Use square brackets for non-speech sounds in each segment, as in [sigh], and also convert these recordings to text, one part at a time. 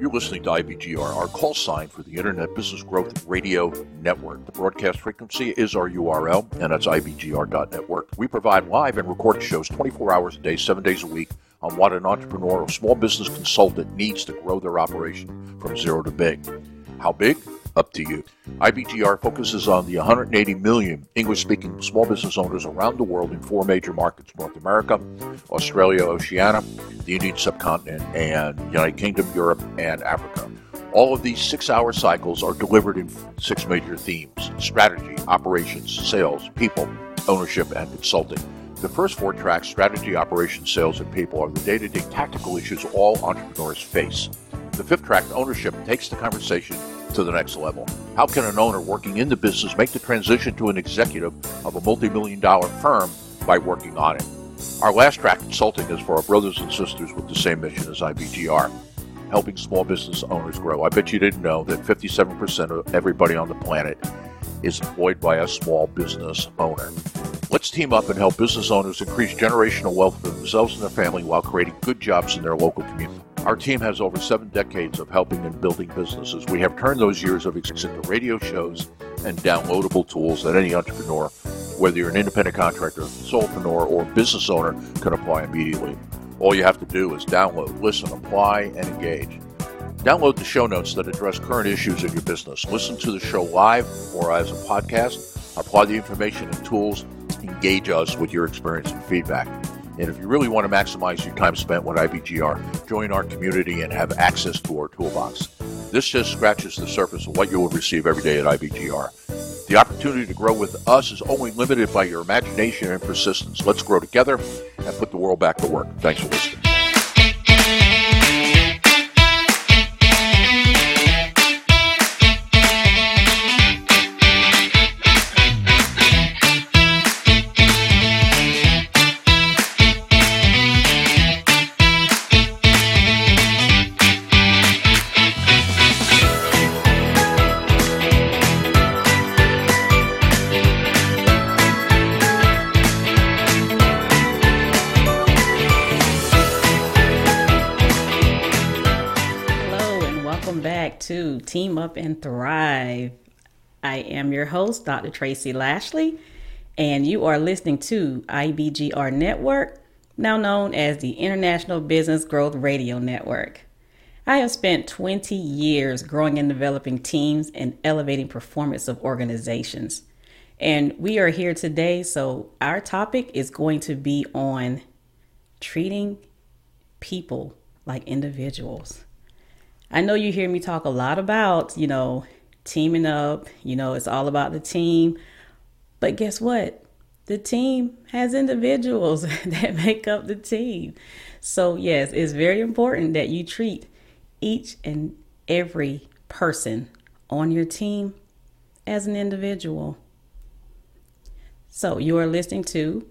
You're listening to IBGR, our call sign for the Internet Business Growth Radio Network. The broadcast frequency is our URL, and that's IBGR.network. We provide live and recorded shows 24 hours a day, 7 days a week on what an entrepreneur or small business consultant needs to grow their operation from zero to big. How big? Up to you. IBGR focuses on the 180 million English speaking small business owners around the world in four major markets North America, Australia, Oceania, the Indian subcontinent, and United Kingdom, Europe, and Africa. All of these six hour cycles are delivered in six major themes strategy, operations, sales, people, ownership, and consulting. The first four tracks, strategy, operations, sales, and people, are the day to day tactical issues all entrepreneurs face. The fifth track, ownership, takes the conversation to the next level. How can an owner working in the business make the transition to an executive of a multi million dollar firm by working on it? Our last track, consulting, is for our brothers and sisters with the same mission as IBGR helping small business owners grow. I bet you didn't know that 57% of everybody on the planet is employed by a small business owner. Let's team up and help business owners increase generational wealth for themselves and their family while creating good jobs in their local community. Our team has over seven decades of helping and building businesses. We have turned those years of experience into radio shows and downloadable tools that any entrepreneur, whether you're an independent contractor, solopreneur, or business owner, can apply immediately. All you have to do is download, listen, apply, and engage. Download the show notes that address current issues in your business. Listen to the show live or as a podcast. Apply the information and tools. Engage us with your experience and feedback. And if you really want to maximize your time spent with IBGR, join our community and have access to our toolbox. This just scratches the surface of what you will receive every day at IBGR. The opportunity to grow with us is only limited by your imagination and persistence. Let's grow together and put the world back to work. Thanks for listening. Team Up and Thrive. I am your host, Dr. Tracy Lashley, and you are listening to IBGR Network, now known as the International Business Growth Radio Network. I have spent 20 years growing and developing teams and elevating performance of organizations. And we are here today, so our topic is going to be on treating people like individuals. I know you hear me talk a lot about, you know, teaming up, you know, it's all about the team. But guess what? The team has individuals [laughs] that make up the team. So, yes, it's very important that you treat each and every person on your team as an individual. So, you are listening to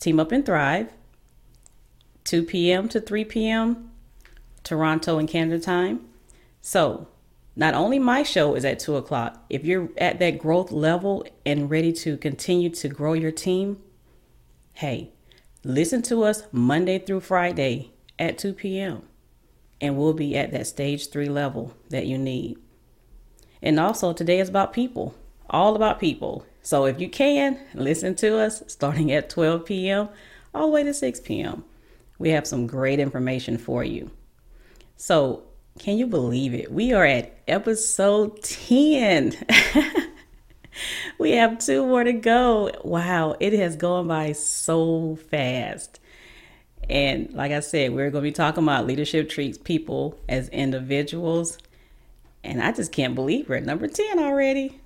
Team Up and Thrive, 2 p.m. to 3 p.m. Toronto and Canada time. So, not only my show is at two o'clock, if you're at that growth level and ready to continue to grow your team, hey, listen to us Monday through Friday at 2 p.m. And we'll be at that stage three level that you need. And also, today is about people, all about people. So, if you can, listen to us starting at 12 p.m. all the way to 6 p.m. We have some great information for you. So, can you believe it? We are at episode 10. [laughs] we have two more to go. Wow, it has gone by so fast. And like I said, we're going to be talking about leadership treats people as individuals. And I just can't believe we're at number 10 already.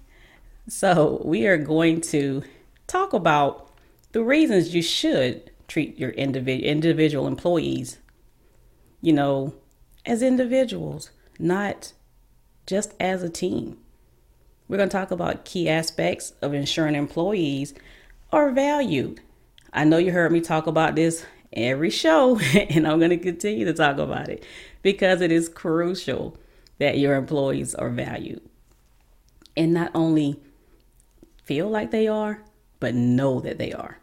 So, we are going to talk about the reasons you should treat your individ- individual employees, you know, as individuals, not just as a team. We're going to talk about key aspects of ensuring employees are valued. I know you heard me talk about this every show, [laughs] and I'm going to continue to talk about it because it is crucial that your employees are valued. And not only feel like they are, but know that they are.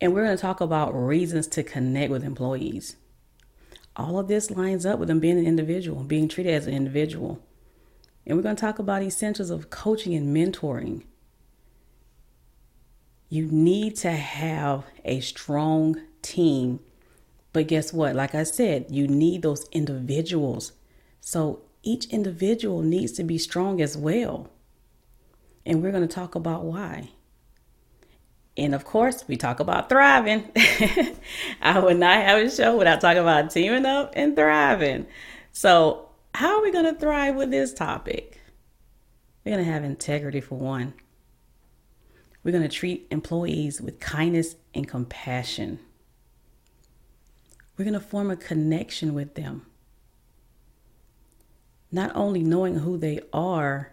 And we're going to talk about reasons to connect with employees. All of this lines up with them being an individual, being treated as an individual. And we're going to talk about essentials of coaching and mentoring. You need to have a strong team. But guess what? Like I said, you need those individuals. So each individual needs to be strong as well. And we're going to talk about why. And of course, we talk about thriving. [laughs] I would not have a show without talking about teaming up and thriving. So, how are we going to thrive with this topic? We're going to have integrity for one. We're going to treat employees with kindness and compassion. We're going to form a connection with them. Not only knowing who they are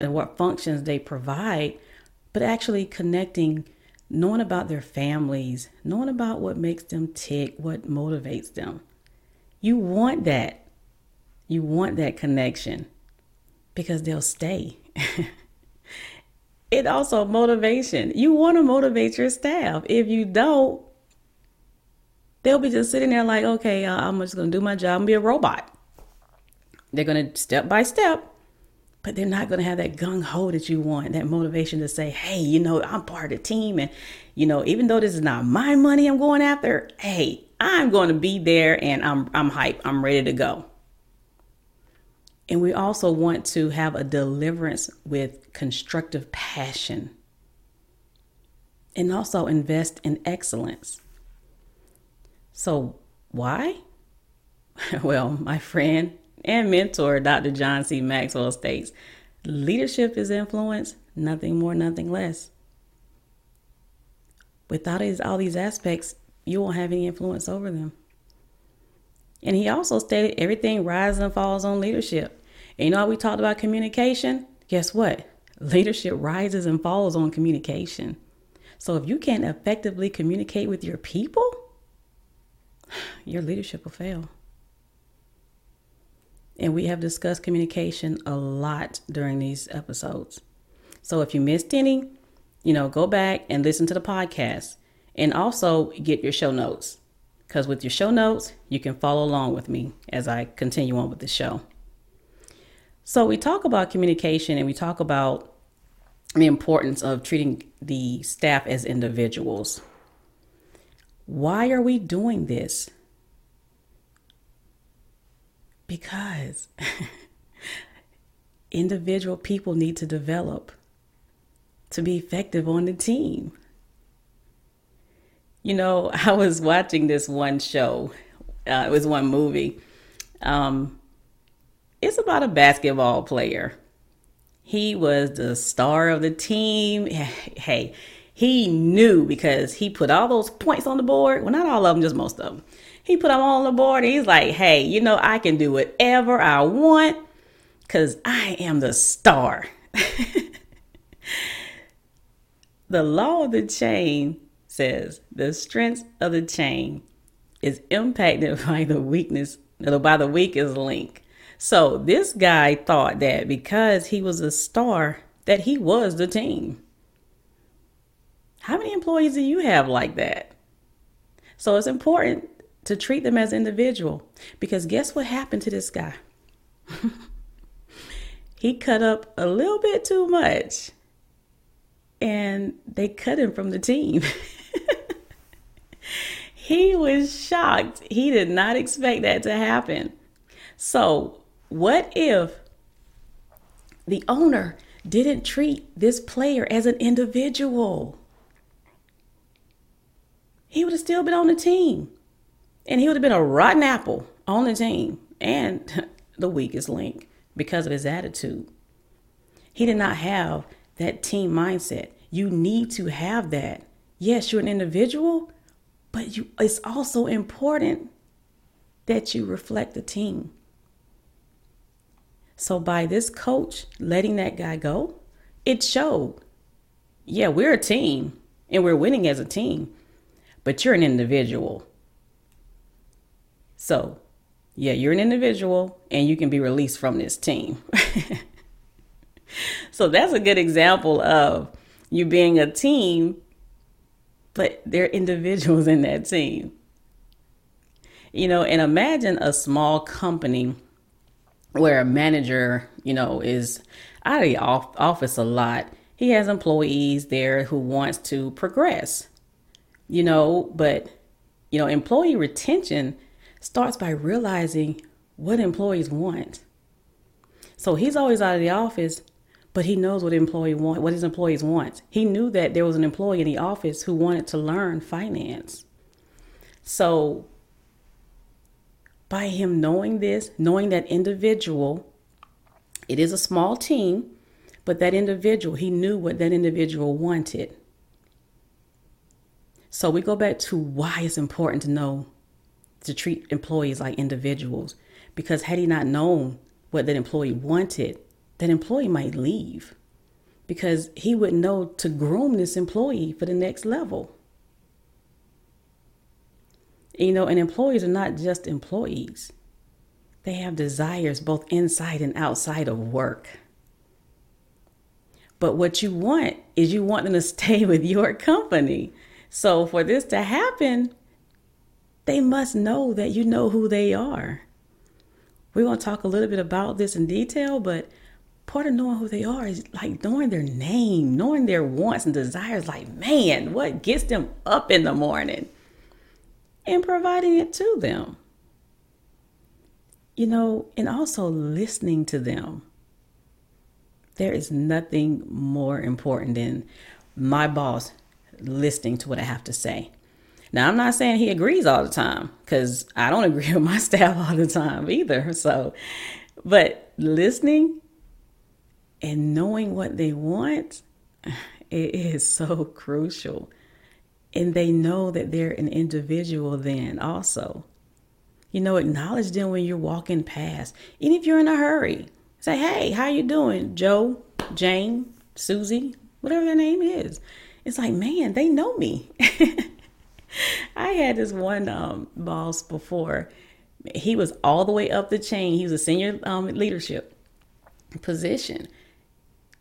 and what functions they provide, but actually connecting, knowing about their families, knowing about what makes them tick, what motivates them. You want that. You want that connection because they'll stay. [laughs] it also motivation. You want to motivate your staff. If you don't, they'll be just sitting there like, okay, uh, I'm just going to do my job and be a robot. They're going to step by step but they're not going to have that gung ho that you want, that motivation to say, hey, you know, I'm part of the team. And, you know, even though this is not my money I'm going after, hey, I'm going to be there and I'm, I'm hype. I'm ready to go. And we also want to have a deliverance with constructive passion and also invest in excellence. So, why? [laughs] well, my friend, and mentor, Dr. John C. Maxwell, states leadership is influence, nothing more, nothing less. Without all these aspects, you won't have any influence over them. And he also stated everything rises and falls on leadership. And you know we talked about communication? Guess what? Leadership rises and falls on communication. So if you can't effectively communicate with your people, [sighs] your leadership will fail. And we have discussed communication a lot during these episodes. So if you missed any, you know, go back and listen to the podcast and also get your show notes. Because with your show notes, you can follow along with me as I continue on with the show. So we talk about communication and we talk about the importance of treating the staff as individuals. Why are we doing this? Because [laughs] individual people need to develop to be effective on the team. You know, [laughs] I was watching this one show, uh, it was one movie. Um, it's about a basketball player. He was the star of the team. [laughs] Hey, he knew because he put all those points on the board. Well, not all of them, just most of them. He put them on the board and he's like, hey, you know, I can do whatever I want because I am the star. [laughs] the law of the chain says the strength of the chain is impacted [laughs] by the weakness, by the weakest link. So this guy thought that because he was a star, that he was the team. How many employees do you have like that? So it's important to treat them as individual because guess what happened to this guy? [laughs] he cut up a little bit too much and they cut him from the team. [laughs] he was shocked. He did not expect that to happen. So, what if the owner didn't treat this player as an individual? he would have still been on the team. And he would have been a rotten apple on the team and [laughs] the weakest link because of his attitude. He did not have that team mindset. You need to have that. Yes, you're an individual, but you, it's also important that you reflect the team. So, by this coach letting that guy go, it showed yeah, we're a team and we're winning as a team, but you're an individual. So, yeah, you're an individual and you can be released from this team. [laughs] so, that's a good example of you being a team, but there are individuals in that team. You know, and imagine a small company where a manager, you know, is out of the office a lot. He has employees there who wants to progress. You know, but you know, employee retention starts by realizing what employees want. So he's always out of the office, but he knows what employee want, what his employees want. He knew that there was an employee in the office who wanted to learn finance. So by him knowing this, knowing that individual, it is a small team, but that individual, he knew what that individual wanted. So we go back to why it's important to know to treat employees like individuals. Because had he not known what that employee wanted, that employee might leave because he would know to groom this employee for the next level. You know, and employees are not just employees, they have desires both inside and outside of work. But what you want is you want them to [laughs] stay with your company. So for this to happen, they must know that you know who they are. We're going to talk a little bit about this in detail, but part of knowing who they are is like knowing their name, knowing their wants and desires. Like, man, what gets them up in the morning? and providing it to them. You know, and also listening to them. There is nothing more important than my boss listening to what I have to say. Now, I'm not saying he agrees all the time because I don't [laughs] agree with my staff all the time either. So, but listening and knowing what they want, [sighs] it is so crucial and they know that they're an individual then also. You know, acknowledge them when you're walking past. Even if you're in a hurry. Say, hey, how you doing? Joe, Jane, Susie, whatever their name is. It's like, man, they know me. [laughs] I had this one um, boss before. He was all the way up the chain. He was a senior um, leadership position.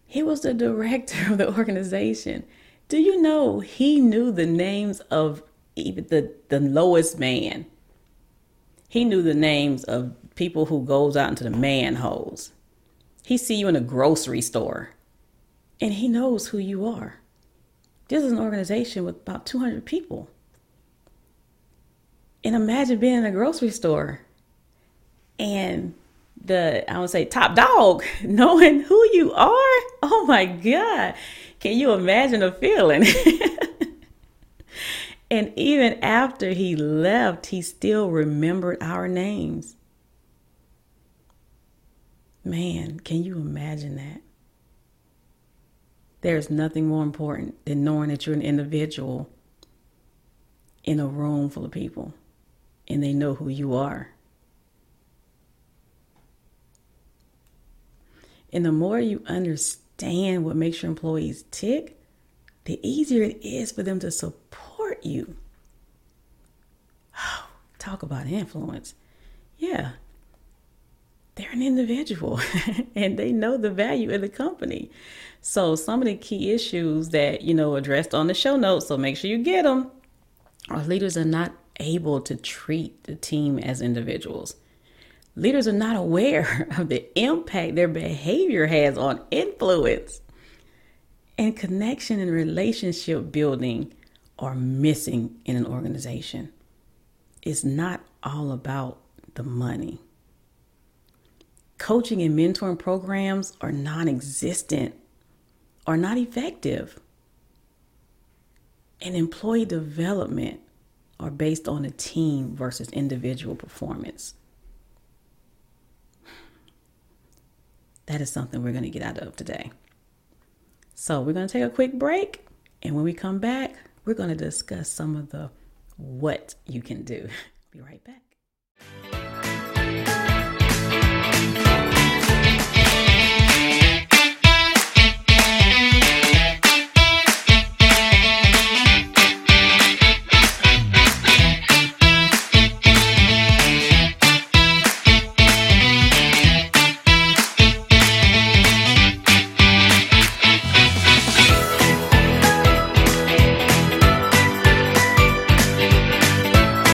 He was the director of the organization. Do you know he knew the names of even the, the lowest man? He knew the names of people who goes out into the manholes. He see you in a grocery store and he knows who you are. This is an organization with about 200 people. And imagine being in a grocery store and the, I would say, top dog, [laughs] knowing who you are. Oh my God. Can you imagine a feeling? [laughs] and even after he left, he still remembered our names. Man, can you imagine that? There's nothing more important than knowing that you're an individual in a room full of people and they know who you are. And the more you understand, what makes your employees tick, the easier it is for them to support you. Oh, talk about influence. Yeah, they're an individual [laughs] and they know the value of the company. So, some of the key issues that, you know, addressed on the show notes, so make sure you get them, our leaders are not able to treat the team as individuals. Leaders are not aware [laughs] of the impact their behavior has on influence. And connection and relationship building are missing in an organization. It's not all about the money. Coaching and mentoring programs are non existent or not effective. And employee development are based on a team versus individual performance. that is something we're going to get out of today. So, we're going to take a quick break. And when we come back, we're going to discuss some of the what you can do. [laughs] Be right back.